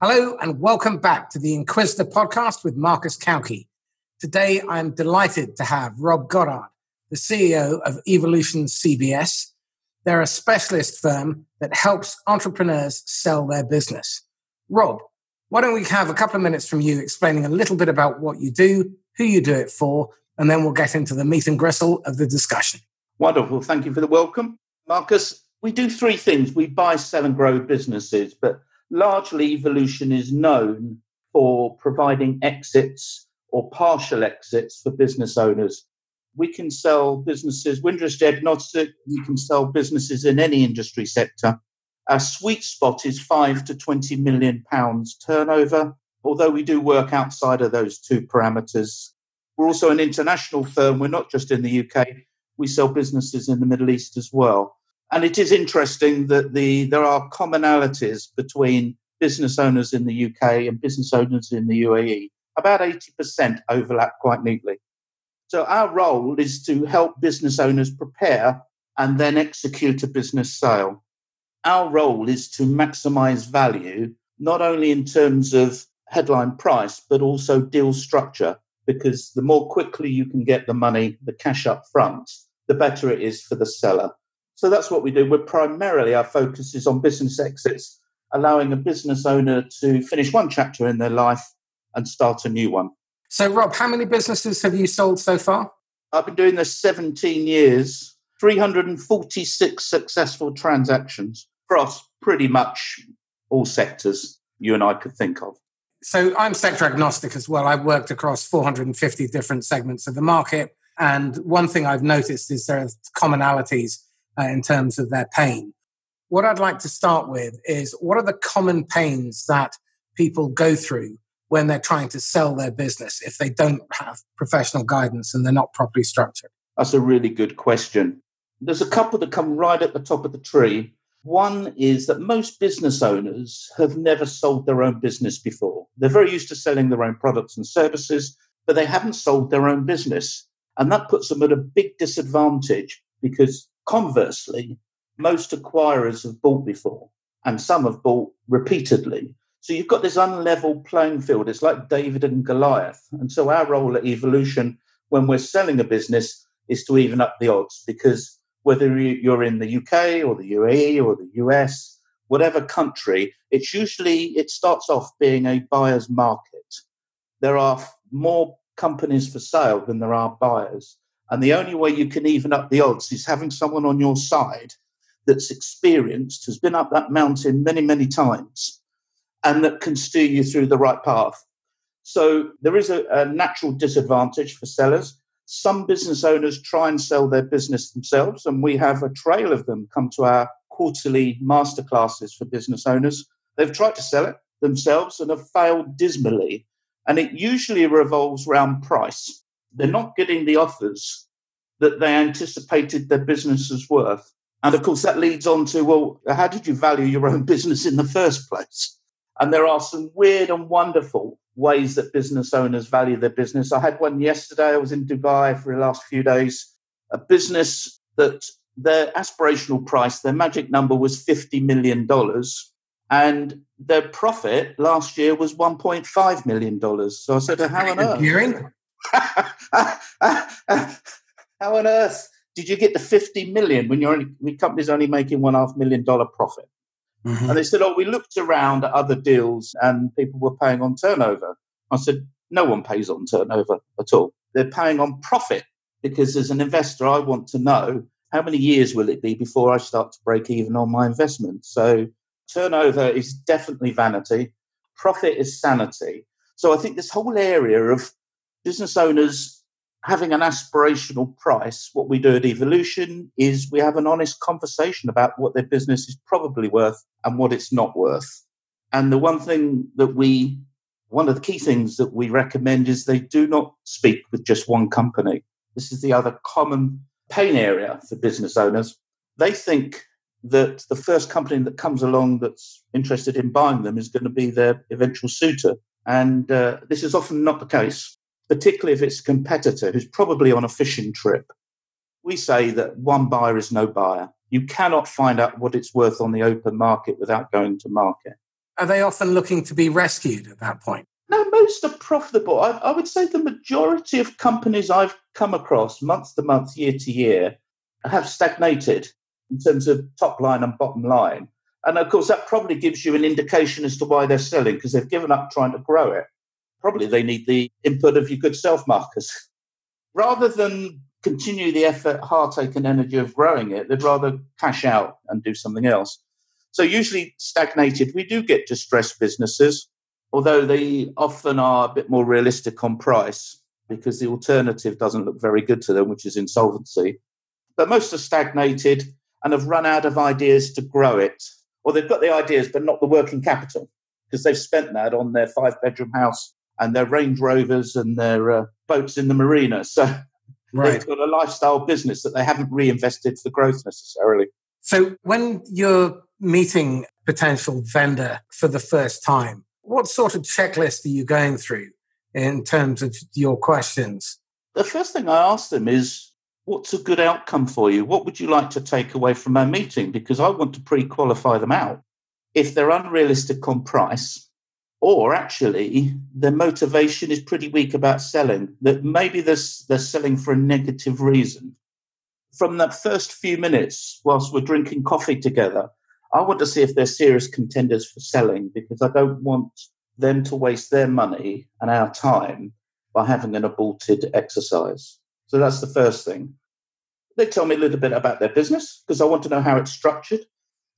Hello, and welcome back to the Inquisitor podcast with Marcus Cauchi. Today, I'm delighted to have Rob Goddard, the CEO of Evolution CBS. They're a specialist firm that helps entrepreneurs sell their business. Rob, why don't we have a couple of minutes from you explaining a little bit about what you do, who you do it for, and then we'll get into the meat and gristle of the discussion. Wonderful. Thank you for the welcome. Marcus, we do three things. We buy, sell, and grow businesses, but largely Evolution is known for providing exits or partial exits for business owners. We can sell businesses, we're agnostic, we can sell businesses in any industry sector. Our sweet spot is five to 20 million pounds turnover, although we do work outside of those two parameters. We're also an international firm. We're not just in the UK. We sell businesses in the Middle East as well. And it is interesting that the there are commonalities between business owners in the UK and business owners in the UAE. About 80% overlap quite neatly. So our role is to help business owners prepare and then execute a business sale. Our role is to maximize value, not only in terms of headline price, but also deal structure, because the more quickly you can get the money, the cash up front, the better it is for the seller. So that's what we do. We're primarily, our focus is on business exits, allowing a business owner to finish one chapter in their life and start a new one. So, Rob, how many businesses have you sold so far? I've been doing this 17 years, 346 successful transactions across pretty much all sectors you and I could think of. So, I'm sector agnostic as well. I've worked across 450 different segments of the market. And one thing I've noticed is there are commonalities uh, in terms of their pain. What I'd like to start with is what are the common pains that people go through when they're trying to sell their business if they don't have professional guidance and they're not properly structured? That's a really good question. There's a couple that come right at the top of the tree. One is that most business owners have never sold their own business before. They're very used to selling their own products and services, but they haven't sold their own business. And that puts them at a big disadvantage because Conversely, most acquirers have bought before and some have bought repeatedly. So you've got this unlevel playing field. It's like David and Goliath. And so our role at Evolution when we're selling a business is to even up the odds because whether you're in the UK or the UAE or the US, whatever country, it's usually it starts off being a buyer's market. There are more companies for sale than there are buyers. And the only way you can even up the odds is having someone on your side that's experienced, has been up that mountain many, many times, and that can steer you through the right path. So there is a, a natural disadvantage for sellers. Some business owners try and sell their business themselves, and we have a trail of them come to our quarterly masterclasses for business owners. They've tried to sell it themselves and have failed dismally. And it usually revolves around price. They're not getting the offers that they anticipated their business was worth. And of course, that leads on to well, how did you value your own business in the first place? And there are some weird and wonderful ways that business owners value their business. I had one yesterday. I was in Dubai for the last few days. A business that their aspirational price, their magic number was $50 million. And their profit last year was $1.5 million. So I said, how on earth? How on earth did you get the 50 million when your only, company's only making one half million dollar profit? Mm-hmm. And they said, Oh, we looked around at other deals and people were paying on turnover. I said, No one pays on turnover at all. They're paying on profit because as an investor, I want to know how many years will it be before I start to break even on my investment. So turnover is definitely vanity, profit is sanity. So I think this whole area of business owners having an aspirational price, what we do at Evolution is we have an honest conversation about what their business is probably worth and what it's not worth. And the one thing that we, one of the key things that we recommend is they do not speak with just one company. This is the other common pain area for business owners. They think that the first company that comes along that's interested in buying them is going to be their eventual suitor. And uh, this is often not the case particularly if it's a competitor who's probably on a fishing trip. We say that one buyer is no buyer. You cannot find out what it's worth on the open market without going to market. are they often looking to be rescued at that point? No, most are profitable. I, I, would say the majority of companies I've come across month to month, year to year, have stagnated in terms of top line and bottom line. And of course, that probably gives you an indication as to why they're selling because they've given up trying to grow it. Probably they need the input of your good self Marcus. Rather than continue the effort, heartache, and energy of growing it, they'd rather cash out and do something else. So, usually stagnated, we do get distressed businesses, although they often are a bit more realistic on price because the alternative doesn't look very good to them, which is insolvency. But most are stagnated and have run out of ideas to grow it. Or they've got the ideas, but not the working capital because they've spent that on their five bedroom house and their Range Rovers and their uh, boats in the marina. So right. they've got a lifestyle business that they haven't reinvested for growth necessarily. So when you're meeting potential vendor for the first time, what sort of checklist are you going through in terms of your questions? The first thing I ask them is, what's a good outcome for you? What would you like to take away from our meeting? Because I want to pre qualify them out. If they're unrealistic on price, or actually their motivation is pretty weak about selling, that maybe they're, they're selling for a negative reason. From that first few minutes, whilst we're drinking coffee together, I want to see if they're serious contenders for selling because I don't want them to waste their money and our time by having an aborted exercise. So that's the first thing. They tell me a little bit about their business because I want to know how it's structured.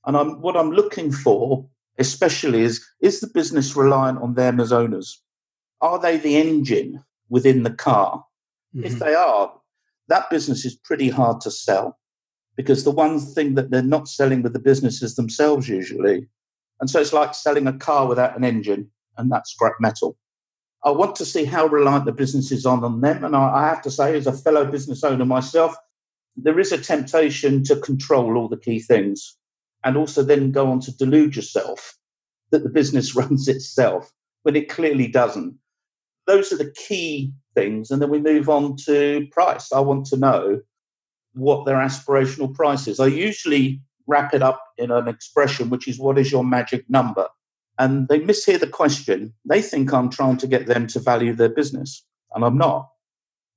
And I'm, what I'm looking for, especially, is is the business reliant on them as owners? Are they the engine within the car? Mm-hmm. If they are, that business is pretty hard to sell because the one thing that they're not selling with the business is themselves usually. And so it's like selling a car without an engine, and that's scrap metal. I want to see how reliant the business is on, on them. And I, I have to say, as a fellow business owner myself, there is a temptation to control all the key things and also then go on to delude yourself that the business runs itself when it clearly doesn't. Those are the key things. And then we move on to price. I want to know what their aspirational price is. I usually wrap it up in an expression, which is what is your magic number? And they mishear the question. They think I'm trying to get them to value their business, and I'm not.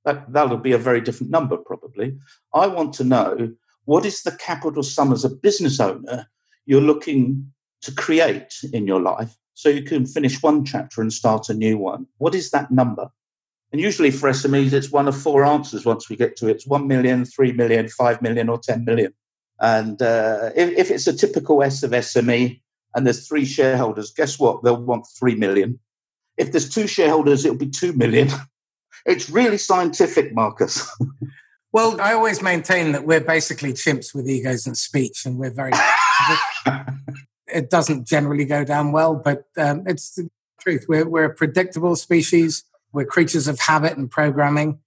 That, that'll be a very different number, probably. I want to know what is the capital sum as a business owner you're looking to create in your life so you can finish one chapter and start a new one? What is that number? And usually for SMEs, it's one of four answers once we get to it. It's 1 million, 3 million, 5 million, or 10 million. And uh, if, if, it's a typical S of SME and there's three shareholders, guess what? They'll want 3 million. If there's two shareholders, it'll be 2 million. it's really scientific, Marcus. well, I always maintain that we're basically chimps with egos and speech, and we're very. it doesn't generally go down well, but um, it's the truth. We're, we're a predictable species we're creatures of habit and programming,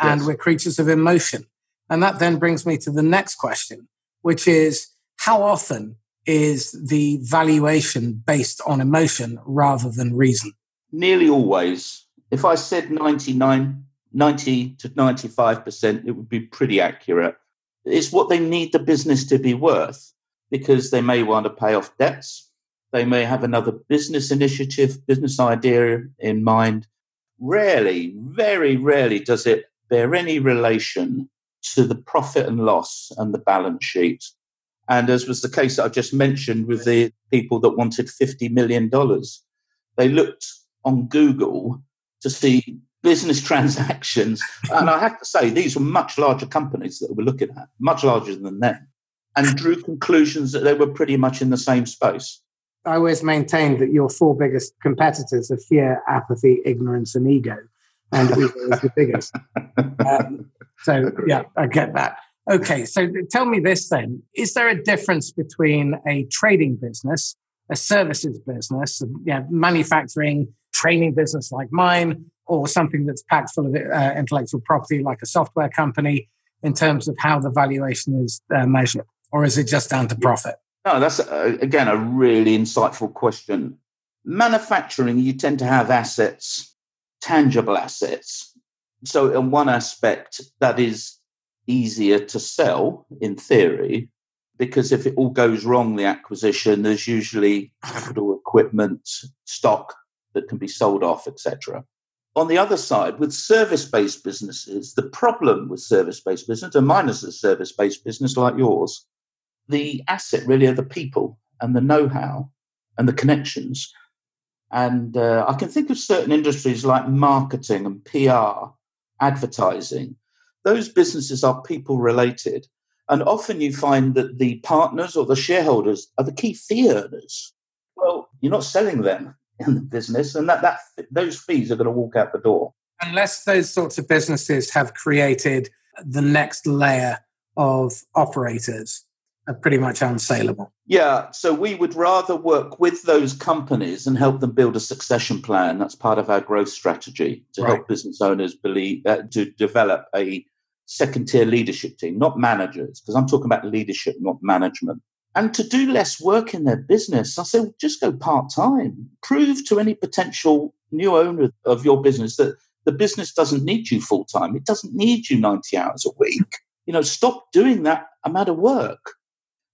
and yes. we're creatures of emotion. And that then brings me to the next question, which is how often is the valuation based on emotion rather than reason? Nearly always. If I said 99, 90 to 95%, it would be pretty accurate. It's what they need the business to be worth because they may want to pay off debts. They may have another business initiative, business idea in mind rarely, very rarely does it bear any relation to the profit and loss and the balance sheet. And as was the case that I just mentioned with the people that wanted $50 million, they looked on Google to see business transactions. and I have to say, these were much larger companies that we were looking at, much larger than them, and drew conclusions that they were pretty much in the same space. I always maintained that your four biggest competitors are fear, apathy, ignorance, and ego, and ego is the biggest. Um, so yeah, I get that. Okay, so tell me this then: Is there a difference between a trading business, a services business, yeah, manufacturing, training business like mine, or something that's packed full of uh, intellectual property like a software company, in terms of how the valuation is uh, measured, or is it just down to profit? No, that's uh, again a really insightful question. Manufacturing, you tend to have assets, tangible assets. So, in one aspect, that is easier to sell in theory, because if it all goes wrong, the acquisition, there's usually capital equipment, stock that can be sold off, etc. On the other side, with service based businesses, the problem with service based business, and mine is a service based business like yours, the asset really are the people and the know how and the connections. And uh, I can think of certain industries like marketing and PR, advertising. Those businesses are people related. And often you find that the partners or the shareholders are the key fee earners. Well, you're not selling them in the business, and that, that those fees are going to walk out the door. Unless those sorts of businesses have created the next layer of operators are pretty much unsaleable. Yeah, so we would rather work with those companies and help them build a succession plan. That's part of our growth strategy to right. help business owners believe uh, to develop a second tier leadership team, not managers, because I'm talking about leadership, not management. And to do less work in their business, I say, well, just go part time. Prove to any potential new owner of your business that the business doesn't need you full time. It doesn't need you 90 hours a week. You know, stop doing that amount of work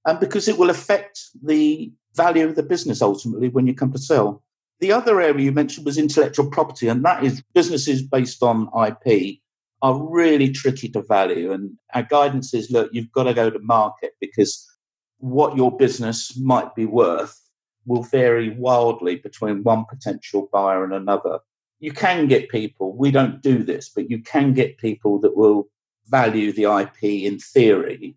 and because it will affect the value of the business ultimately when you come to sell. The other area you mentioned was intellectual property, and that is businesses based on IP are really tricky to value. And our guidance is look, you've got to go to market because what your business might be worth will vary wildly between one potential buyer and another. You can get people, we don't do this, but you can get people that will value the IP in theory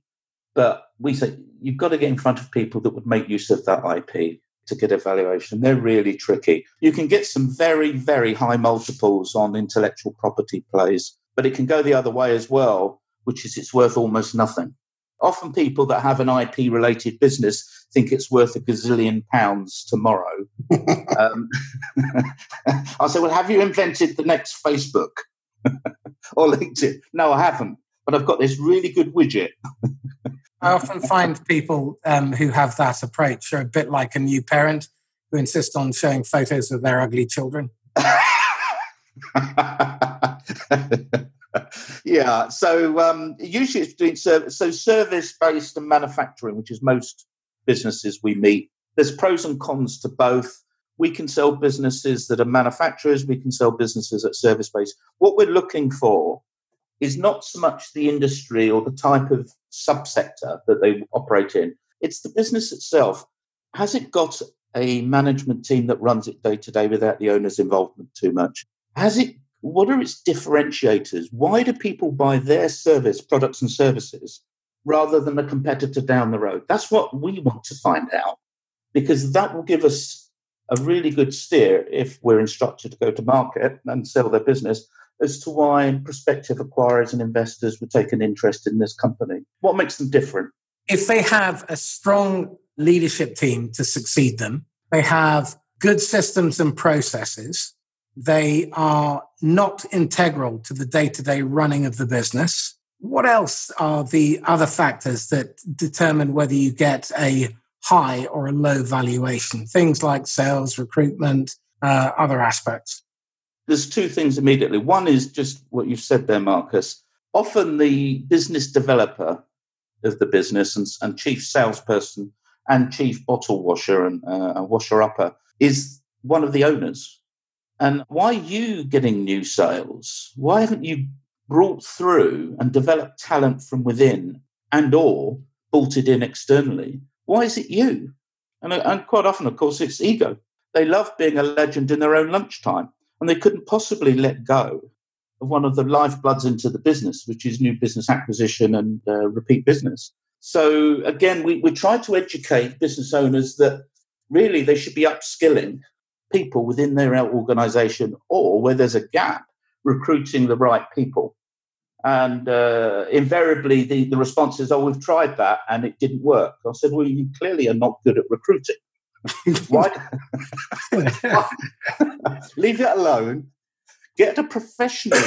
but we say you've got to get in front of people that would make use of that IP to get evaluation. They're really tricky. You can get some very, very high multiples on intellectual property plays, but it can go the other way as well, which is it's worth almost nothing. Often people that have an IP related business think it's worth a gazillion pounds tomorrow. um, I say, well, have you invented the next Facebook or LinkedIn? No, I haven't, but I've got this really good widget. I often find people um, who have that approach are a bit like a new parent who insist on showing photos of their ugly children. Yeah, so um, usually it's doing service, so service based and manufacturing, which is most businesses we meet. There's pros and cons to both. We can sell businesses that are manufacturers. We can sell businesses that service based. What we're looking for is not so much the industry or the type of subsector that they operate in, it's the business itself. Has it got a management team that runs it day to day without the owner's involvement too much? Has it what are its differentiators? Why do people buy their service, products and services rather than a competitor down the road? That's what we want to find out because that will give us a really good steer if we're instructed to go to market and sell their business as to why prospective acquirers and investors would take an interest in this company? What makes them different? If they have a strong leadership team to succeed them, they have good systems and processes, they are not integral to the day to day running of the business. What else are the other factors that determine whether you get a high or a low valuation? Things like sales, recruitment, uh, other aspects there's two things immediately. One is just what you've said there, Marcus. Often the business developer of the business and, and chief salesperson and chief bottle washer and uh, washer upper is one of the owners. And why are you getting new sales? Why haven't you brought through and developed talent from within and or it in externally? Why is it you? And, and quite often, of course, it's ego. They love being a legend in their own lunchtime and they couldn't possibly let go of one of the lifebloods into the business, which is new business acquisition and uh, repeat business. So again, we, we try to educate business owners that really they should be upskilling people within their organization or where there's a gap, recruiting the right people. And uh, invariably, the, the response is, oh, we've tried that and it didn't work. I said, well, you clearly are not good at recruiting. Why? Leave it alone. Get a professional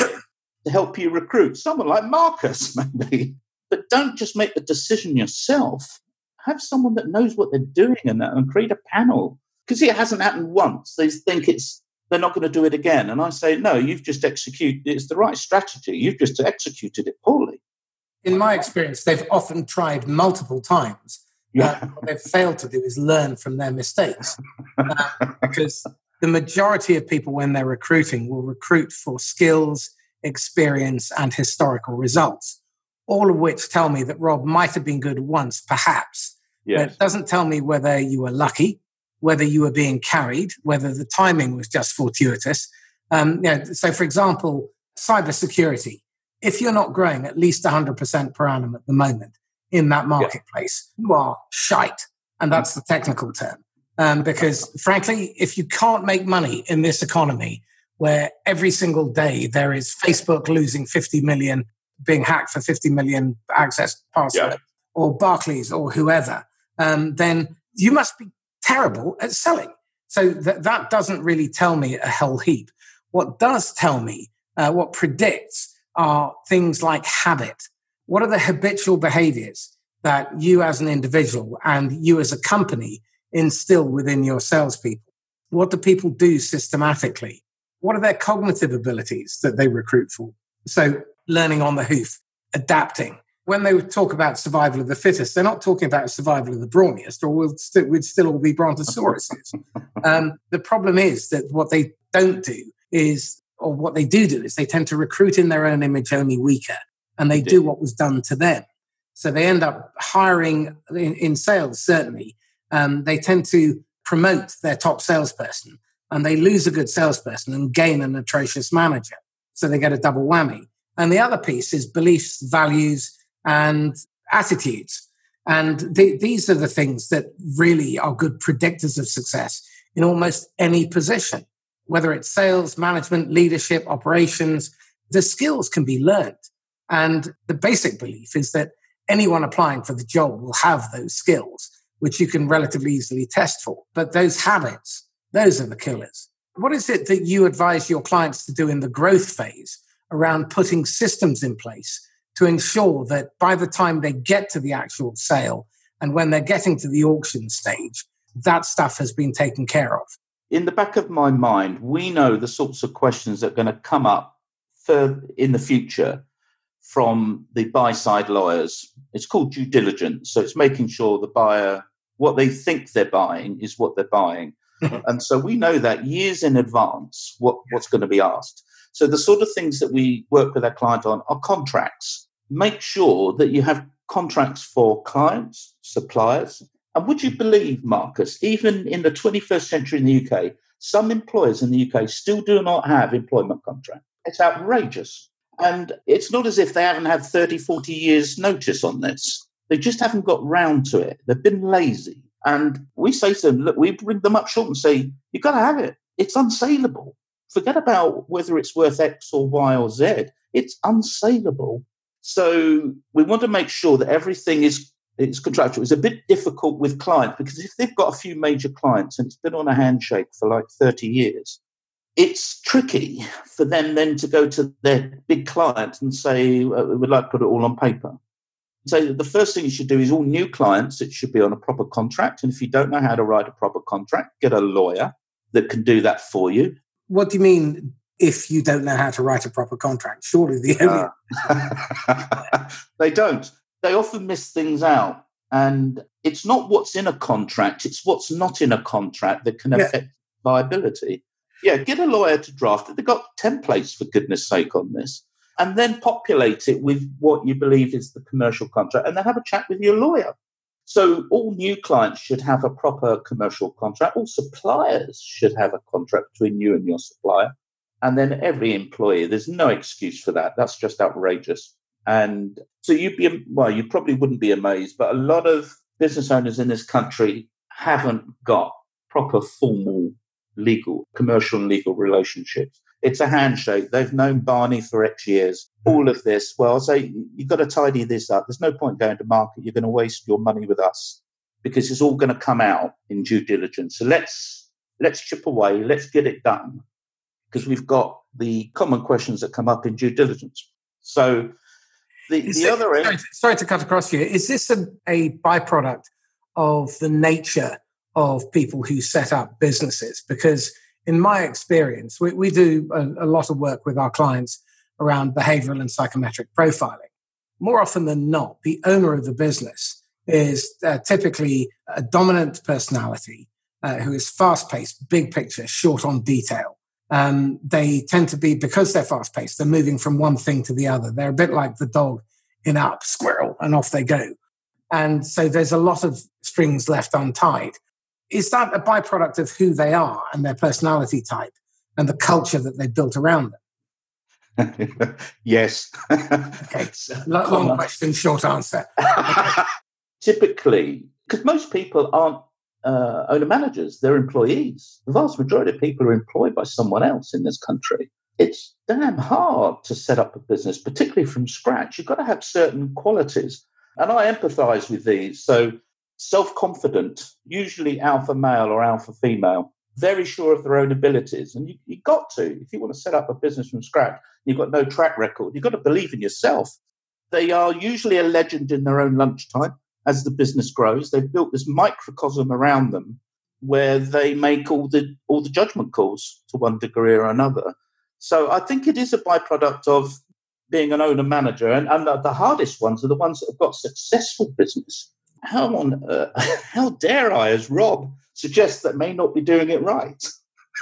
to help you recruit someone like Marcus, maybe. But don't just make the decision yourself. Have someone that knows what they're doing and, and create a panel. Because it hasn't happened once. They think it's they're not going to do it again. And I say, no, you've just executed it's the right strategy. You've just executed it poorly. In my experience, they've often tried multiple times Yeah. Uh, what they've failed to do is learn from their mistakes. Uh, because the majority of people, when they're recruiting, will recruit for skills, experience, and historical results, all of which tell me that Rob might have been good once, perhaps. Yes. But it doesn't tell me whether you were lucky, whether you were being carried, whether the timing was just fortuitous. Um, you know, so, for example, cybersecurity. If you're not growing at least 100% per annum at the moment in that marketplace, yeah. you are shite. And that's the technical term. Um, because frankly, if you can't make money in this economy where every single day there is Facebook losing 50 million, being hacked for 50 million access password, yeah. or Barclays or whoever, um, then you must be terrible at selling. So that, that doesn't really tell me a hell heap. What does tell me, uh, what predicts, are things like habit. What are the habitual behaviors that you as an individual and you as a company instill within your salespeople? What do people do systematically? What are their cognitive abilities that they recruit for? So, learning on the hoof, adapting. When they talk about survival of the fittest, they're not talking about survival of the brawniest, or we'll st- we'd still all be brontosauruses. um, the problem is that what they don't do is, or what they do do is, they tend to recruit in their own image only weaker, and they do what was done to them. So they end up hiring in, in sales, certainly, um, they tend to promote their top salesperson and they lose a good salesperson and gain an atrocious manager. So they get a double whammy. And the other piece is beliefs, values, and attitudes. And th- these are the things that really are good predictors of success in almost any position, whether it's sales, management, leadership, operations. The skills can be learned. And the basic belief is that anyone applying for the job will have those skills which you can relatively easily test for. But those habits, those are the killers. What is it that you advise your clients to do in the growth phase around putting systems in place to ensure that by the time they get to the actual sale and when they're getting to the auction stage, that stuff has been taken care of? In the back of my mind, we know the sorts of questions that are going to come up for in the future from the buy side lawyers. It's called due diligence. So it's making sure the buyer, what they think they're buying is what they're buying. and so we know that years in advance what, what's going to be asked. So the sort of things that we work with our client on are contracts. Make sure that you have contracts for clients, suppliers. And would you believe, Marcus, even in the 21st century in the UK, some employers in the UK still do not have employment contracts. It's outrageous. And it's not as if they haven't had 30, 40 years' notice on this. They just haven't got round to it. They've been lazy. And we say to them, look, we bring them up short and say, you've got to have it. It's unsaleable. Forget about whether it's worth X or Y or Z. It's unsaleable. So we want to make sure that everything is it's contractual. It's a bit difficult with clients because if they've got a few major clients and it's been on a handshake for like 30 years, it's tricky for them then to go to their big client and say, uh, we'd like to put it all on paper. So the first thing you should do is all new clients, it should be on a proper contract. And if you don't know how to write a proper contract, get a lawyer that can do that for you. What do you mean if you don't know how to write a proper contract? Surely the only. Uh, they don't. They often miss things out. And it's not what's in a contract, it's what's not in a contract that can affect yeah. viability. Yeah, get a lawyer to draft it. They've got templates, for goodness sake, on this. And then populate it with what you believe is the commercial contract and then have a chat with your lawyer. So all new clients should have a proper commercial contract. All suppliers should have a contract between you and your supplier. And then every employee, there's no excuse for that. That's just outrageous. And so you'd be, well, you probably wouldn't be amazed, but a lot of business owners in this country haven't got proper formal legal, commercial and legal relationships. It's a handshake. They've known Barney for X years. All of this, well, say you've got to tidy this up. There's no point going to market. You're going to waste your money with us because it's all going to come out in due diligence. So let's let's chip away. Let's get it done because we've got the common questions that come up in due diligence. So the, the it, other end. Sorry, to cut across you. Is this a, a byproduct of the nature of people who set up businesses because in my experience we, we do a, a, lot of work with our clients around behavioral and psychometric profiling more often than not the owner of the business is uh, typically a dominant personality uh, who is fast paced, big picture, short on detail. Um, they tend to be, because they're fast paced, they're moving from one thing to the other. They're a bit like the dog in Up, squirrel, and off they go. And so there's a lot of strings left untied. Is that a byproduct of who they are and their personality type and the culture that they've built around them? yes. okay. Long question, short answer. Typically, because most people aren't uh, owner managers, they're employees. The vast majority of people are employed by someone else in this country. It's damn hard to set up a business, particularly from scratch. You've got to have certain qualities. And I empathize with these. So, self confident, usually alpha male or alpha female, very sure of their own abilities. And you, have got to, if you want to set up a business from scratch, you've got no track record, you've got to believe in yourself. They are usually a legend in their own lunchtime as the business grows. They've built this microcosm around them where they make all the all the judgment calls to one degree or another. So I think it is a byproduct of being an owner manager, and, and the, the hardest ones are the ones that have got successful business. How on uh, how dare I, as Rob, suggest that may not be doing it right?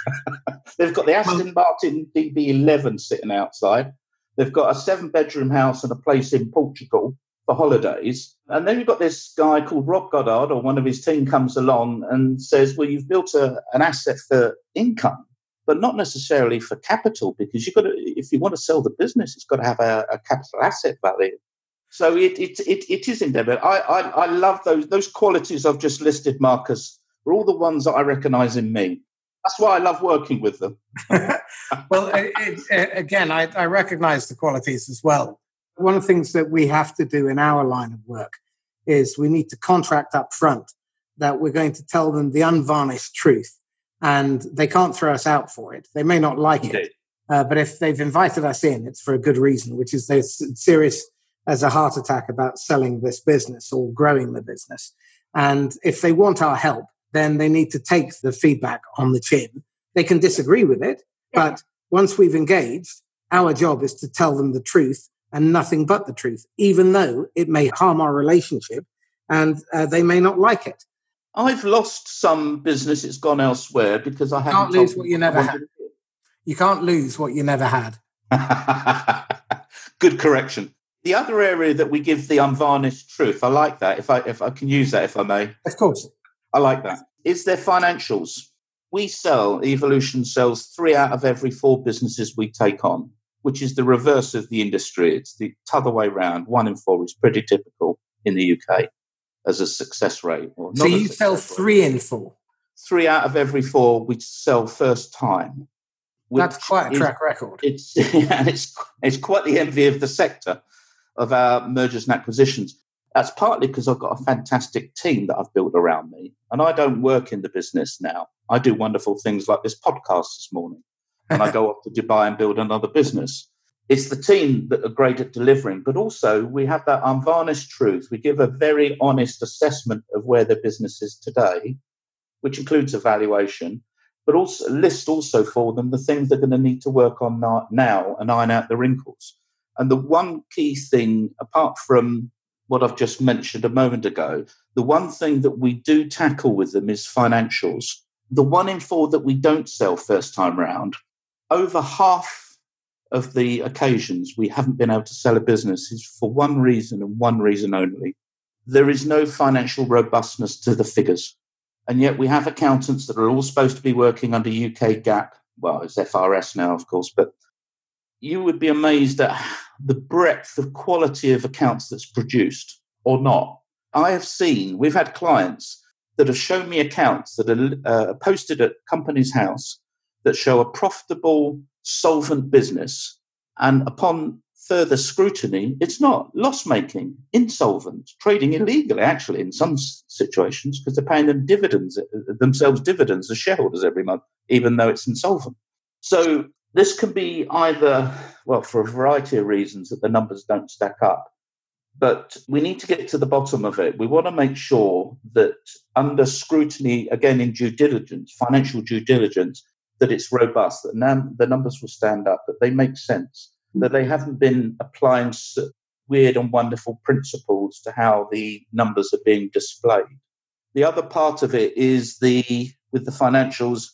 They've got the Aston Martin DB11 sitting outside. They've got a seven bedroom house and a place in Portugal for holidays. And then you've got this guy called Rob Goddard, or one of his team comes along and says, Well, you've built a, an asset for income, but not necessarily for capital, because you've got to, if you want to sell the business, it's got to have a, a capital asset value. So it, it, it, it is there. I, I, I love those, those qualities I've just listed, Marcus, are all the ones that I recognize in me. That's why I love working with them. well, it, it, again, I, I recognize the qualities as well. One of the things that we have to do in our line of work is we need to contract up front that we're going to tell them the unvarnished truth and they can't throw us out for it. They may not like it, uh, but if they've invited us in, it's for a good reason, which is they're serious as a heart attack about selling this business or growing the business. And if they want our help, then they need to take the feedback on the chin. They can disagree with it, but once we've engaged, our job is to tell them the truth and nothing but the truth, even though it may harm our relationship and uh, they may not like it. I've lost some business; it's gone elsewhere because I can't lose what you never had. You can't lose what you never had. Good correction. The other area that we give the unvarnished truth, I like that. If I if I can use that, if I may, of course, I like that. Is their financials? We sell Evolution sells three out of every four businesses we take on which is the reverse of the industry. It's the other way around. One in four is pretty typical in the UK as a success rate. so you sell three rate. in four? Three out of every four we sell first time. That's quite a is, track record. It's, and it's, it's quite the envy of the sector of our mergers and acquisitions. That's partly because I've got a fantastic team that I've built around me. And I don't work in the business now. I do wonderful things like this podcast this morning and I go off to Dubai and build another business. It's the team that are great at delivering, but also we have that unvarnished truth. We give a very honest assessment of where the business is today, which includes evaluation, but also list also for them the things they're going to need to work on now and iron out the wrinkles. And the one key thing, apart from what I've just mentioned a moment ago, the one thing that we do tackle with them is financials. The one in four that we don't sell first time round over half of the occasions we haven't been able to sell a business is for one reason and one reason only. There is no financial robustness to the figures. And yet we have accountants that are all supposed to be working under UK GAAP. Well, it's FRS now, of course, but you would be amazed at the breadth of quality of accounts that's produced or not. I have seen, we've had clients that have shown me accounts that are uh, posted at Companies House that show a profitable, solvent business. And upon further scrutiny, it's not loss making, insolvent, trading illegally, actually, in some situations, because they're paying them dividends, uh, themselves dividends as shareholders every month, even though it's insolvent. So this can be either, well, for a variety of reasons that the numbers don't stack up. But we need to get to the bottom of it. We want to make sure that under scrutiny, again in due diligence, financial due diligence, that it's robust, that the numbers will stand up, that they make sense, that they haven't been applying weird and wonderful principles to how the numbers are being displayed. The other part of it is the with the financials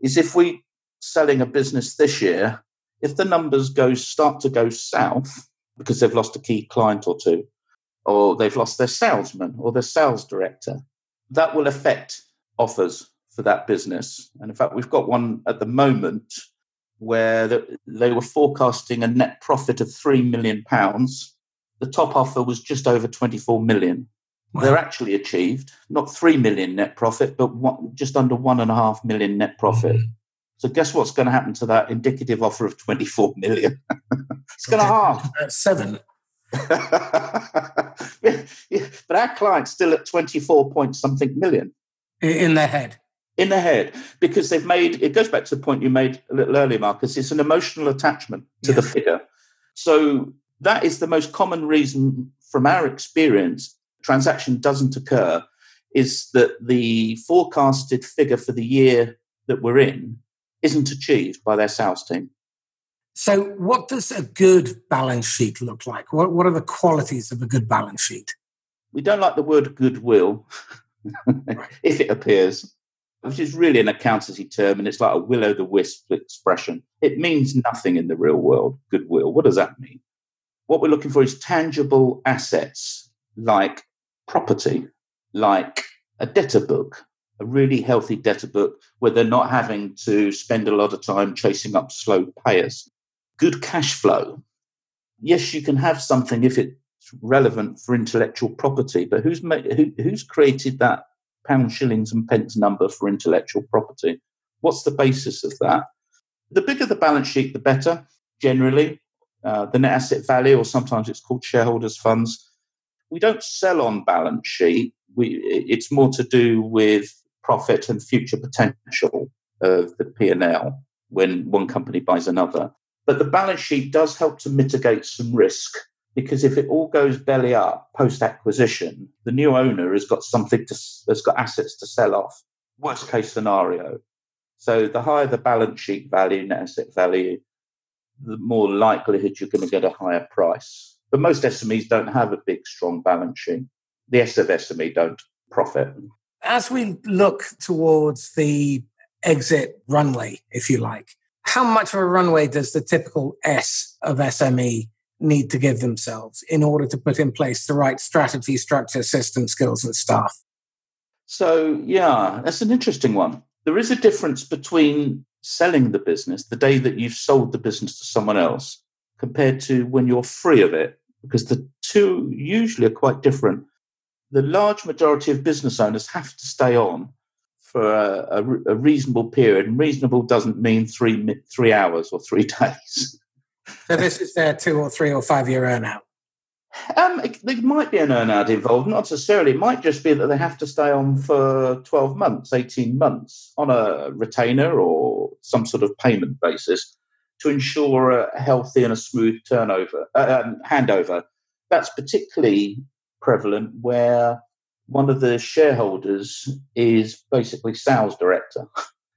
is if we selling a business this year, if the numbers go start to go south because they've lost a key client or two, or they've lost their salesman or their sales director, that will affect offers for that business. And in fact, we've got one at the moment where they were forecasting a net profit of three million pounds. The top offer was just over 24 million. Wow. They're actually achieved not three million net profit, but one, just under one and a half million net profit. Mm-hmm. So guess what's going to happen to that indicative offer of 24 million? it's going to half. Seven. but our client's still at 24 point something million. In their head in the head because they've made it goes back to the point you made a little earlier, Marcus. It's an emotional attachment to yeah. the figure. So that is the most common reason from our experience transaction doesn't occur is that the forecasted figure for the year that we're in isn't achieved by their sales team. So, what does a good balance sheet look like? What, what are the qualities of a good balance sheet? We don't like the word goodwill if it appears which is really an accountancy term, and it's like a will o' the wisp expression. It means nothing in the real world, goodwill. What does that mean? What we're looking for is tangible assets like property, like a debtor book, a really healthy debtor book where they're not having to spend a lot of time chasing up slow payers. Good cash flow. Yes, you can have something if it's relevant for intellectual property, but who's made, who, who's created that pound, shillings, and pence number for intellectual property. What's the basis of that? The bigger the balance sheet, the better, generally. Uh, the net asset value, or sometimes it's called shareholders' funds. We don't sell on balance sheet. We, it's more to do with profit and future potential of the P&L when one company buys another. But the balance sheet does help to mitigate some risk because if it all goes belly up post acquisition, the new owner has got something to has got assets to sell off. Worst case scenario. So the higher the balance sheet value, net asset value, the more likelihood you're going to get a higher price. But most SMEs don't have a big, strong balance sheet. The S of SME don't profit. As we look towards the exit runway, if you like, how much of a runway does the typical S of SME need to give themselves in order to put in place the right strategy, structure, system, skills, and staff? So, yeah, that's an interesting one. There is a difference between selling the business the day that you've sold the business to someone else compared to when you're free of it, because the two usually are quite different. The large majority of business owners have to stay on for a, a, a reasonable period, and reasonable doesn't mean three three hours or three days. So this is their two or three or five year earnout. Um, there might be an earnout involved, not necessarily. It might just be that they have to stay on for 12 months, 18 months on a retainer or some sort of payment basis to ensure a healthy and a smooth turnover, uh, um, handover. That's particularly prevalent where one of the shareholders is basically sales director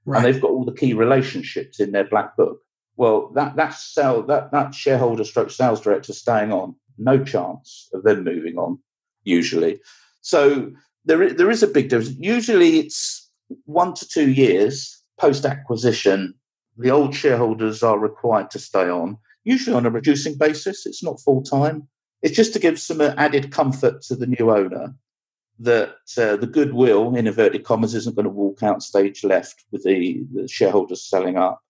right. and they've got all the key relationships in their black book. Well, that that sell that that shareholder stroke sales director staying on, no chance of them moving on. Usually, so there is, there is a big difference. Usually, it's one to two years post acquisition. The old shareholders are required to stay on, usually on a reducing basis. It's not full time. It's just to give some added comfort to the new owner that uh, the goodwill, in inverted commas, isn't going to walk out stage left with the, the shareholders selling up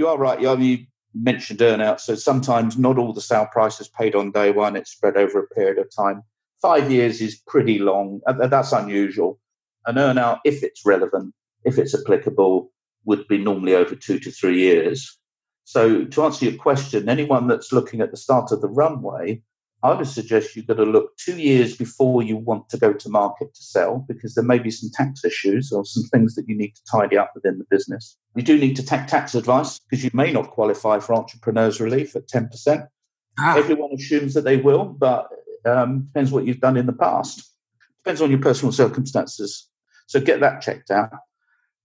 you are right. You, you mentioned earnout. So sometimes not all the sale price is paid on day one. It's spread over a period of time. Five years is pretty long. That's unusual. An earnout, if it's relevant, if it's applicable, would be normally over two to three years. So to answer your question, anyone that's looking at the start of the runway I would suggest you've got to look two years before you want to go to market to sell because there may be some tax issues or some things that you need to tidy up within the business. You do need to take tax advice because you may not qualify for entrepreneurs relief at 10%. Ah. Everyone assumes that they will, but um, depends what you've done in the past. Depends on your personal circumstances. So get that checked out.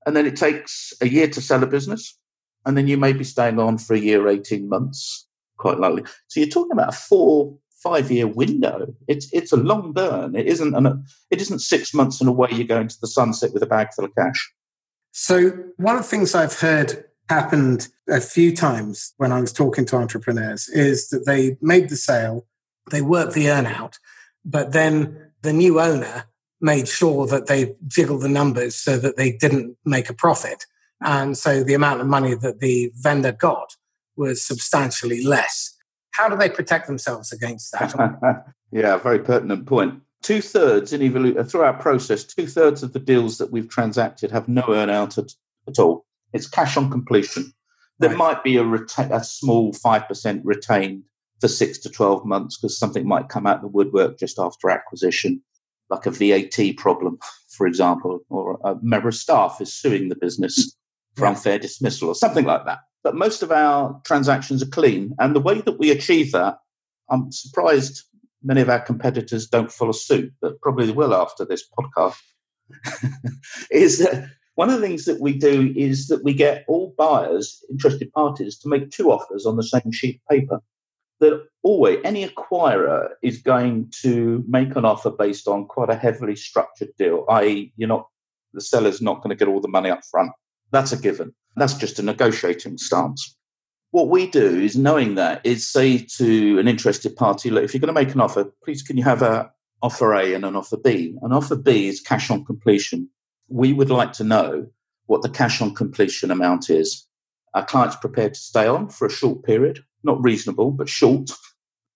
And then it takes a year to sell a business. And then you may be staying on for a year, 18 months, quite likely. So you're talking about a four five year window. It's it's a long burn. It isn't an, it isn't six months and away you go into the sunset with a bag full of cash. So one of the things I've heard happened a few times when I was talking to entrepreneurs is that they made the sale, they worked the earnout, but then the new owner made sure that they jiggled the numbers so that they didn't make a profit. And so the amount of money that the vendor got was substantially less. How do they protect themselves against that? yeah, very pertinent point. Two thirds in Evolu- uh, through our process, two thirds of the deals that we've transacted have no earnout at, at all. It's cash on completion. There right. might be a, reta- a small 5% retained for six to 12 months because something might come out of the woodwork just after acquisition, like a VAT problem, for example, or a member of staff is suing the business for unfair dismissal or something like that. But most of our transactions are clean. And the way that we achieve that, I'm surprised many of our competitors don't follow suit, but probably will after this podcast, is that one of the things that we do is that we get all buyers, interested parties, to make two offers on the same sheet of paper. That always any acquirer is going to make an offer based on quite a heavily structured deal, i.e., you're not the seller's not going to get all the money up front. That's a given. That's just a negotiating stance. What we do is knowing that is say to an interested party, look, if you're going to make an offer, please can you have a offer A and an offer B? An offer B is cash on completion we would like to know what the cash on completion amount is. Our client's prepared to stay on for a short period, not reasonable, but short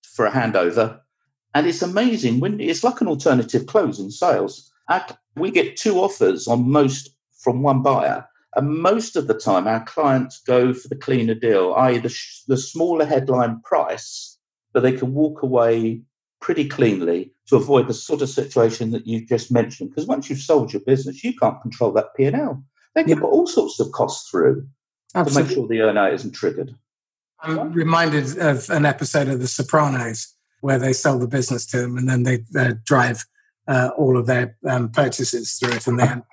for a handover. And it's amazing when it's like an alternative close in sales. We get two offers on most from one buyer. And most of the time, our clients go for the cleaner deal, i.e., the, the smaller headline price, but they can walk away pretty cleanly to avoid the sort of situation that you just mentioned. Because once you've sold your business, you can't control that P and L. They can yeah. put all sorts of costs through Absolutely. to make sure the earnout isn't triggered. I'm reminded of an episode of The Sopranos where they sell the business to them and then they uh, drive uh, all of their um, purchases through it, and then.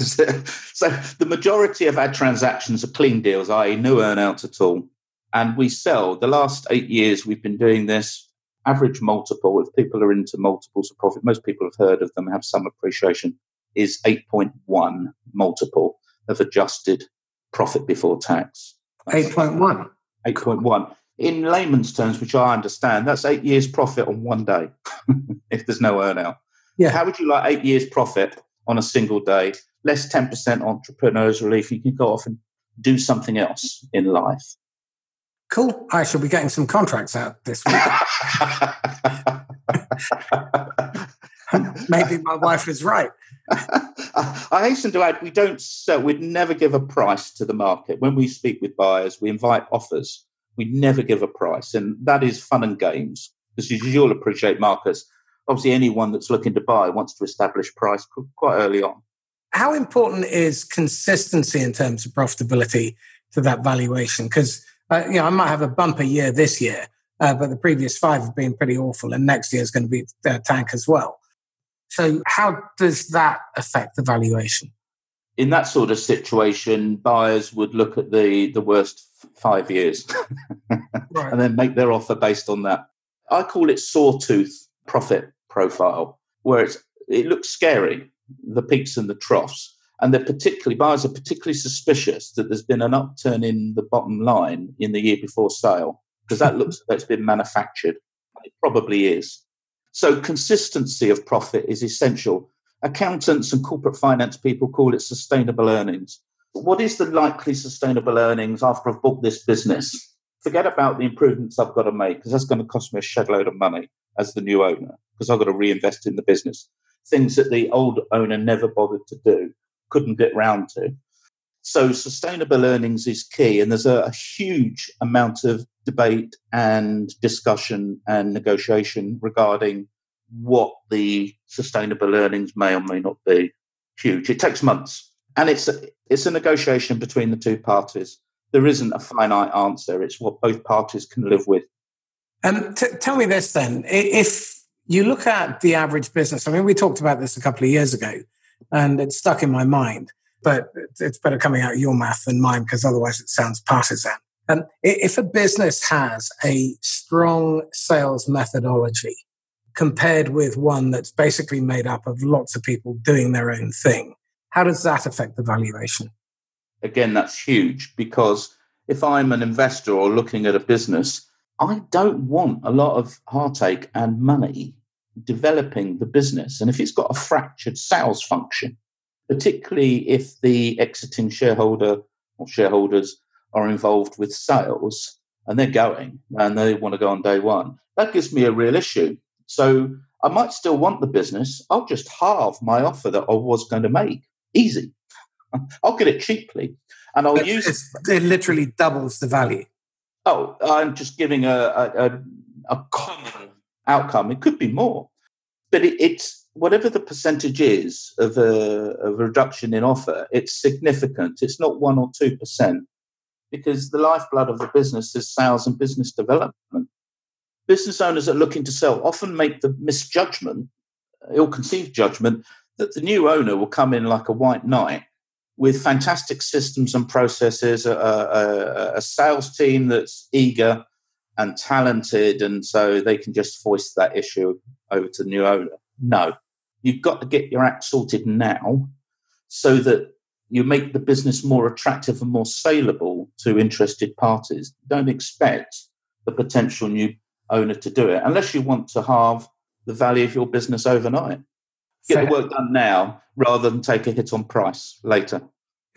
so the majority of our transactions are clean deals, i.e., no earnouts at all. And we sell the last eight years we've been doing this average multiple, if people are into multiples of profit, most people have heard of them, have some appreciation, is 8.1 multiple of adjusted profit before tax. 8.1? 8.1. In layman's terms, which I understand, that's eight years profit on one day if there's no earnout. Yeah. How would you like eight years profit on a single day? Less 10% entrepreneurs relief. You can go off and do something else in life. Cool. I shall be getting some contracts out this week. Maybe my wife is right. I hasten to add, we don't sell, we'd never give a price to the market. When we speak with buyers, we invite offers. We never give a price. And that is fun and games. As you'll appreciate, Marcus, obviously anyone that's looking to buy wants to establish price quite early on. How important is consistency in terms of profitability to that valuation? Because uh, you know, I might have a bumper year this year, uh, but the previous five have been pretty awful, and next year is going to be uh, tank as well. So, how does that affect the valuation? In that sort of situation, buyers would look at the the worst five years right. and then make their offer based on that. I call it sawtooth profit profile, where it's it looks scary, the peaks and the troughs, and they're particularly buyers are particularly suspicious that there's been an upturn in the bottom line in the year before sale because that looks like it's been manufactured. It probably is. So consistency of profit is essential. Accountants and corporate finance people call it sustainable earnings. What is the likely sustainable earnings after I've bought this business? Forget about the improvements I've got to make because that's going to cost me a shed load of money as the new owner because I've got to reinvest in the business. Things that the old owner never bothered to do couldn't get round to. So sustainable earnings is key, and there's a, a, huge amount of debate and discussion and negotiation regarding what the sustainable earnings may or may not be. Huge. It takes months, and it's a, it's a negotiation between the two parties. There isn't a finite answer. It's what both parties can live with. And t- tell me this then: if you look at the average business, I mean, we talked about this a couple of years ago and it stuck in my mind. But it's better coming out your mouth than mine because otherwise it sounds partisan. Um, if a business has a strong sales methodology compared with one that's basically made up of lots of people doing their own thing, how does that affect the valuation? Again, that's huge because if I'm an investor or looking at a business, I don't want a lot of heartache and money developing the business. And if it's got a fractured sales function, particularly if the exiting shareholder or shareholders are involved with sales and they're going and they want to go on day one, that gives me a real issue. So I might still want the business. I'll just halve my offer that I was going to make. Easy. I'll get it cheaply. And I'll use it It literally doubles the value. Oh, I'm just giving a, a, a common outcome. It could be more, but it, it's whatever the percentage is of a, of a reduction in offer. It's significant. It's not one or two percent because the lifeblood of the business is sales and business development. Business owners that are looking to sell often make the misjudgment, uh, ill-conceived judgment, that the new owner will come in like a white knight with fantastic systems and processes, a, a, a, sales team that's eager and talented, and so they can just voice that issue over to the new owner. No, you've got to get your act sorted now so that you make the business more attractive and more saleable to interested parties. Don't expect the potential new owner to do it unless you want to halve the value of your business overnight. Get Fair. the work done now rather than take a hit on price later.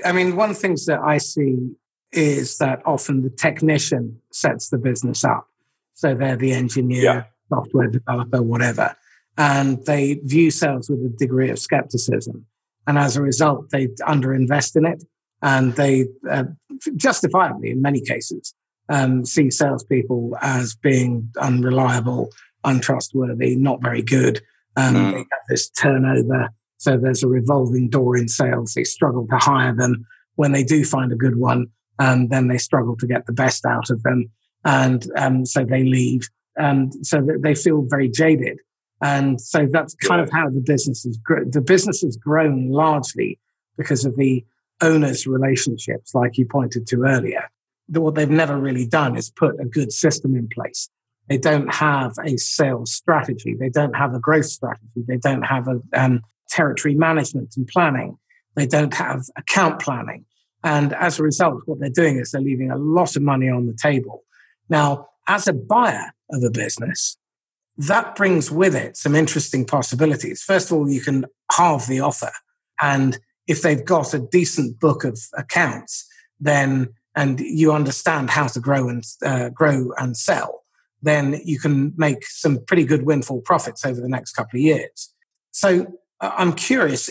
I mean, one of the things that I see is that often the technician sets the business up. So they're the engineer, yeah. software developer, whatever. And they view sales with a degree of skepticism. And as a result, they underinvest in it. And they uh, justifiably, in many cases, um, see salespeople as being unreliable, untrustworthy, not very good. Um, mm. They have this turnover. So there's a revolving door in sales. They struggle to hire them. When they do find a good one, um, then they struggle to get the best out of them. And um, so they leave. And so they feel very jaded. And so that's kind of how the business has grown. The business has grown largely because of the owners' relationships, like you pointed to earlier. What they've never really done is put a good system in place. They don't have a sales strategy. They don't have a growth strategy. They don't have a um, territory management and planning. They don't have account planning. And as a result, what they're doing is they're leaving a lot of money on the table. Now, as a buyer of a business, that brings with it some interesting possibilities. First of all, you can halve the offer. And if they've got a decent book of accounts, then and you understand how to grow and uh, grow and sell, then you can make some pretty good windfall profits over the next couple of years. So uh, I'm curious,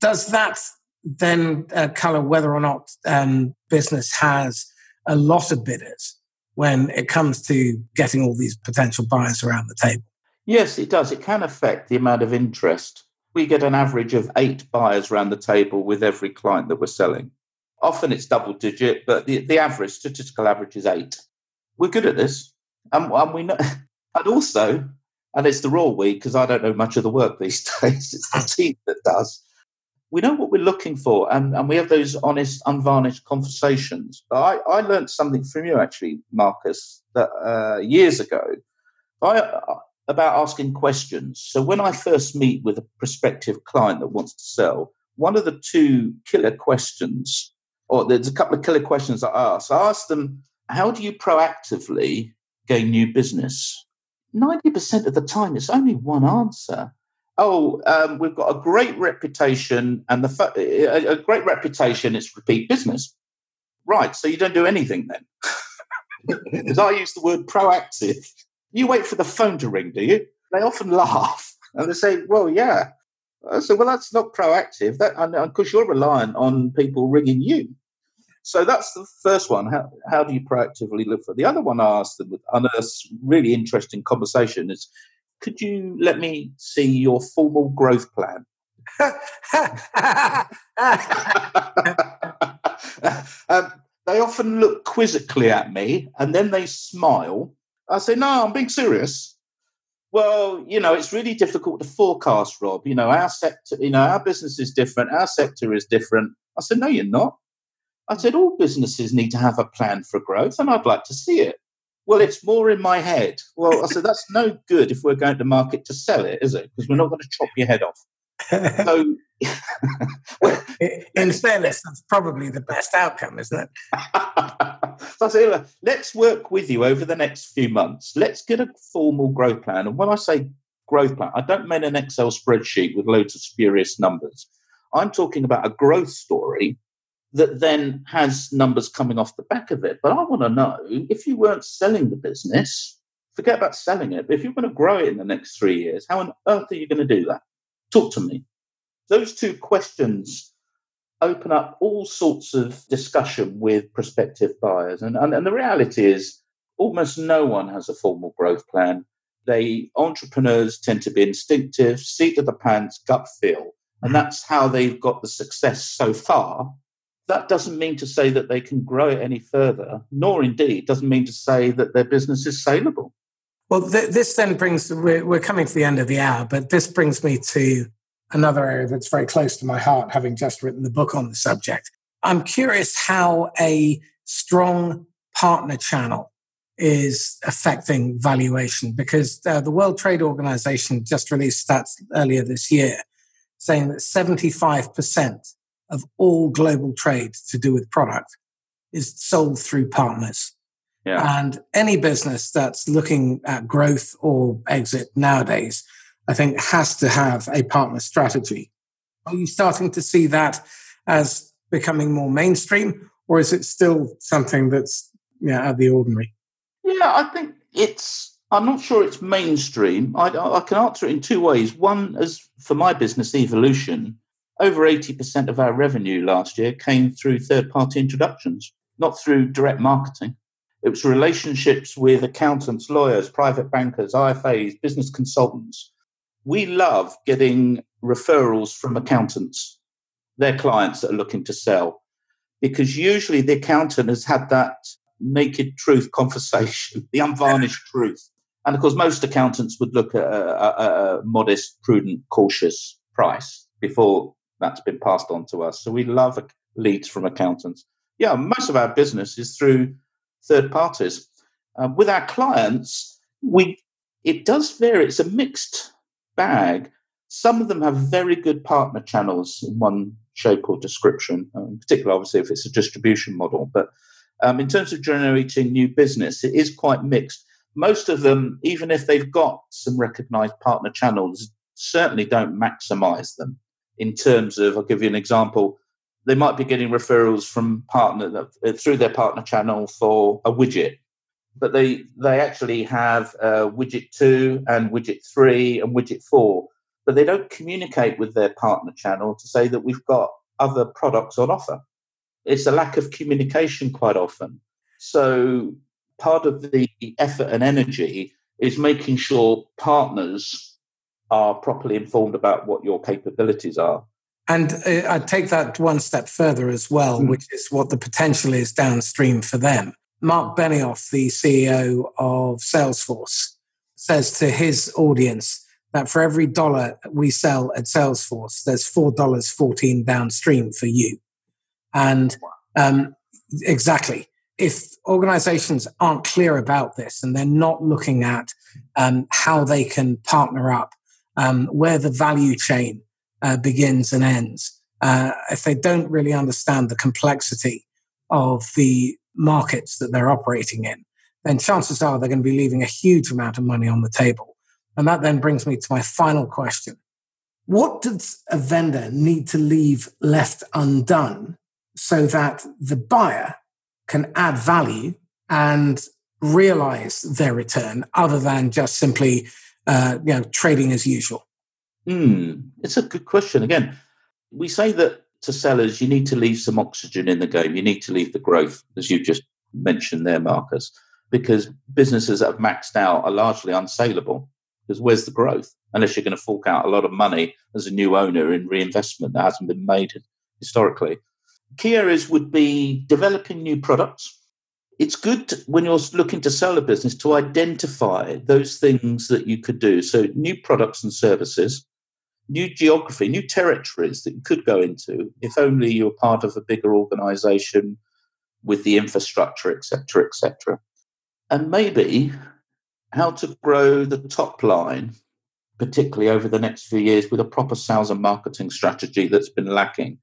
does that then uh, color whether or not um, business has a lot of bidders when it comes to getting all these potential buyers around the table? Yes, it does. It can affect the amount of interest. We get an average of eight buyers around the table with every client that we're selling. Often it's double digit, but the, the average, statistical average is eight. We're good at this. And, and we know, and also, and it's the raw we, because I don't know much of the work these days, it's the team that does we know what we're looking for and, and we have those honest, unvarnished conversations. But I, I learned something from you actually, Marcus, that uh, years ago I, uh, about asking questions. So when I first meet with a prospective client that wants to sell, one of the two killer questions, or there's a couple of killer questions I ask. I ask them, how do you proactively gain new business? 90% of the time, it's only one answer oh, um, we've got a great reputation, and the a, a great reputation is repeat business. Right, so you don't do anything then. Because I use the word proactive. You wait for the phone to ring, do you? They often laugh and they say, "Well, yeah." I said, "Well, that's not proactive. That because you're reliant on people ringing you." So that's the first one. How, how do you proactively look for it? The other one I asked them a really interesting conversation is could you let me see your formal growth plan? um, they often look quizzically at me and then they smile. I say, No, I'm being serious. Well, you know, it's really difficult to forecast, Rob. You know, our sector, you know, our business is different, our sector is different. I said, No, you're not. I said, all businesses need to have a plan for growth, and I'd like to see it. Well, it's more in my head. Well, I said, that's no good if we're going to market to sell it, is it? Because we're not going to chop your head off. so, well, in fairness, that's probably the best outcome, isn't it? so I say, let's work with you over the next few months. Let's get a formal growth plan. And when I say growth plan, I don't mean an Excel spreadsheet with loads of spurious numbers. I'm talking about a growth story that then has numbers coming off the back of it. But I want to know if you weren't selling the business, forget about selling it, but if you're going to grow it in the next three years, how on earth are you going to do that? Talk to me. Those two questions open up all sorts of discussion with prospective buyers. And, and, and the reality is, almost no one has a formal growth plan. They entrepreneurs tend to be instinctive, seat of the pants, gut feel. And mm-hmm. that's how they've got the success so far that doesn't mean to say that they can grow it any further, nor indeed doesn't mean to say that their business is saleable. Well, th- this then brings, we're, we're coming to the end of the hour, but this brings me to another area that's very close to my heart, having just written the book on the subject. I'm curious how a strong partner channel is affecting valuation because uh, the World Trade Organization just released stats earlier this year saying that 75% of all global trade to do with product is sold through partners. Yeah. And any business that's looking at growth or exit nowadays, I think has to have a partner strategy. Are you starting to see that as becoming more mainstream, or is it still something that's yeah, out of the ordinary? Yeah, I think it's. I'm not sure it's mainstream. I, I can answer it in two ways. One, as for my business, Evolution, over 80% of our revenue last year came through third party introductions, not through direct marketing. It was relationships with accountants, lawyers, private bankers, IFAs, business consultants. We love getting referrals from accountants, their clients that are looking to sell, because usually the accountant has had that naked truth conversation, the unvarnished truth. And of course, most accountants would look at a, a, a modest, prudent, cautious price before that's been passed on to us. So we love leads from accountants. Yeah, most of our business is through third parties. Um, with our clients, we it does vary. It's a mixed bag. Some of them have very good partner channels in one shape or description, um, particularly obviously if it's a distribution model. But um, in terms of generating new business, it is quite mixed. Most of them, even if they've got some recognized partner channels, certainly don't maximize them in terms of, I'll give you an example. They might be getting referrals from partner uh, through their partner channel for a widget, but they they actually have uh, widget two and widget three and widget four, but they don't communicate with their partner channel to say that we've got other products on offer. It's a lack of communication quite often. So part of the effort and energy is making sure partners are properly informed about what your capabilities are. And uh, I take that one step further as well, mm. which is what the potential is downstream for them. Marc Benioff, the CEO of Salesforce, says to his audience that for every dollar we sell at Salesforce, there's $4.14 downstream for you. And um, exactly, if organizations aren't clear about this and they're not looking at um, how they can partner up um, where the value chain uh, begins and ends. Uh, if they don't really understand the complexity of the markets that they're operating in, then chances are they're going to be leaving a huge amount of money on the table. And that then brings me to my final question. What does a vendor need to leave left undone so that the buyer can add value and realize their return other than just simply uh, you know, trading as usual? Mm, it's a good question. Again, we say that to sellers, you need to leave some oxygen in the game. You need to leave the growth, as you just mentioned there, Marcus, because businesses that have maxed out are largely unsaleable. Because where's the growth? Unless you're going to fork out a lot of money as a new owner in reinvestment that hasn't been made historically. Key areas would be developing new products, it's good to, when you're looking to sell a business to identify those things that you could do. So, new products and services. new geography, new territories that you could go into if only you were part of a bigger organization with the infrastructure, etc., etc. And maybe how to grow the top line, particularly over the next few years, with a proper sales and marketing strategy that's been lacking.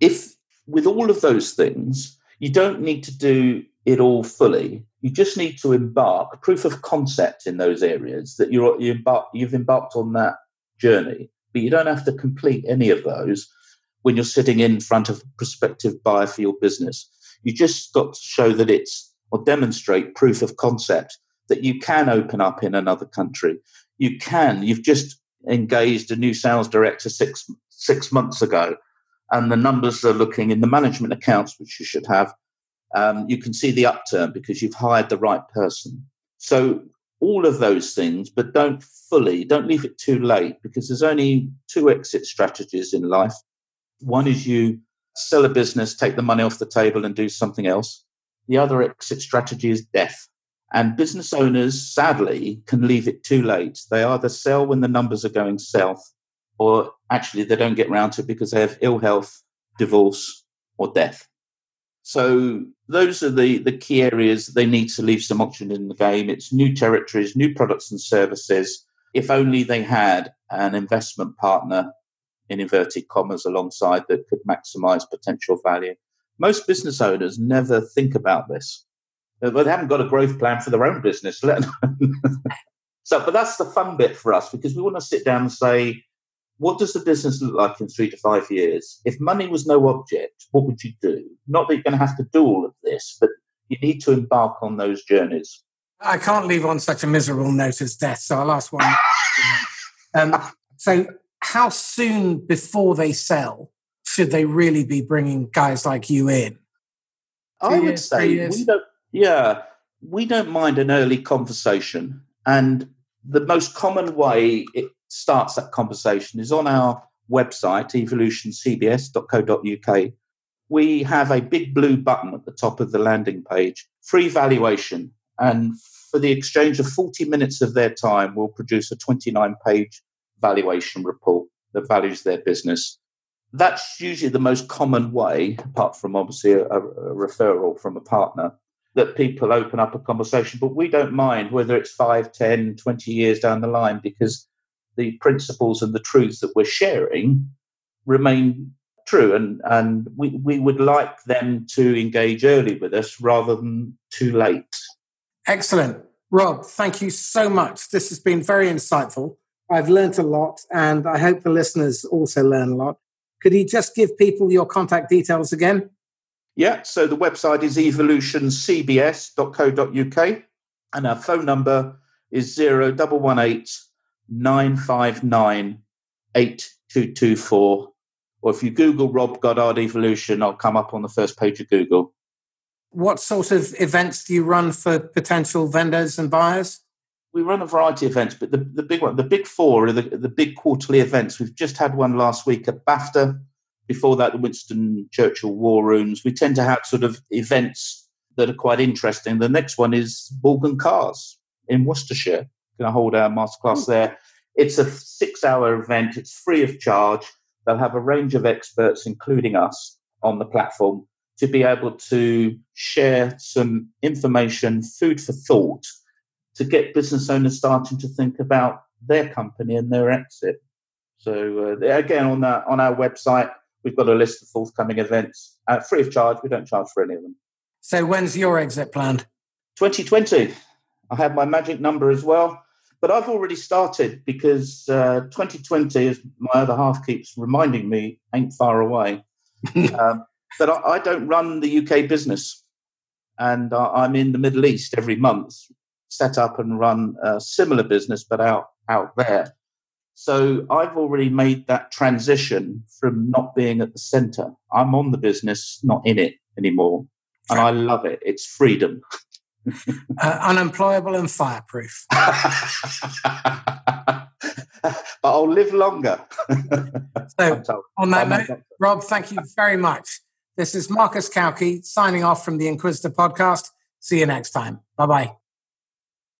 If with all of those things, you don't need to do it all fully. You just need to embark proof of concept in those areas that you're you embark, you've embarked on that journey. But you don't have to complete any of those when you're sitting in front of a prospective buyer for your business. You just got to show that it's or demonstrate proof of concept that you can open up in another country. You can. You've just engaged a new sales director six six months ago, and the numbers are looking in the management accounts, which you should have. Um, you can see the upturn because you've hired the right person. So all of those things, but don't fully, don't leave it too late because there's only two exit strategies in life. One is you sell a business, take the money off the table, and do something else. The other exit strategy is death. And business owners, sadly, can leave it too late. They either sell when the numbers are going south, or actually they don't get around to it because they have ill health, divorce, or death. So those are the, the key areas they need to leave some oxygen in the game. It's new territories, new products and services. If only they had an investment partner in inverted commas alongside that could maximize potential value. Most business owners never think about this. They haven't got a growth plan for their own business. so, but that's the fun bit for us because we want to sit down and say, what does the business look like in three to five years? If money was no object, what would you do? Not that you're going to have to do all of this, but you need to embark on those journeys. I can't leave on such a miserable note as death, so I'll ask one. um, so, how soon before they sell should they really be bringing guys like you in? Two I would years, say we don't. Yeah, we don't mind an early conversation, and the most common way it starts that conversation is on our website, evolutioncbs.co.uk. We have a big blue button at the top of the landing page, free valuation. And for the exchange of 40 minutes of their time, we'll produce a 29 page valuation report that values their business. That's usually the most common way, apart from obviously a, a referral from a partner, that people open up a conversation. But we don't mind whether it's 5, 10, 20 years down the line because the principles and the truths that we're sharing remain true. And, and we, we would like them to engage early with us rather than too late. Excellent. Rob, thank you so much. This has been very insightful. I've learned a lot, and I hope the listeners also learn a lot. Could you just give people your contact details again? Yeah, so the website is evolutioncbs.co.uk, and our phone number is 0118 959 8224. Or if you Google Rob Goddard Evolution, I'll come up on the first page of Google. What sort of events do you run for potential vendors and buyers? We run a variety of events, but the, the big one, the big four are the, the big quarterly events. We've just had one last week at BAFTA. Before that, the Winston Churchill War Rooms. We tend to have sort of events that are quite interesting. The next one is Morgan Cars in Worcestershire going to hold our masterclass hmm. there. It's a six hour event, it's free of charge. They'll have a range of experts, including us, on the platform to be able to share some information, food for thought, to get business owners starting to think about their company and their exit. So uh, again, on that on our website, we've got a list of forthcoming events, uh, free of charge. We don't charge for any of them. So when's your exit planned? 2020. I have my magic number as well. But I've already started because uh, 2020, as my other half keeps reminding me, ain't far away. um, but I, I, don't run the UK business, and I'm in the Middle East every month, set up and run a similar business, but out out there. So I've already made that transition from not being at the center. I'm on the business, not in it anymore, and I love it. It's freedom. uh, unemployable and fireproof. but I'll live longer. so, on that note, Rob, thank you very much. This is Marcus Cauchi signing off from the Inquisitor podcast. See you next time. Bye bye.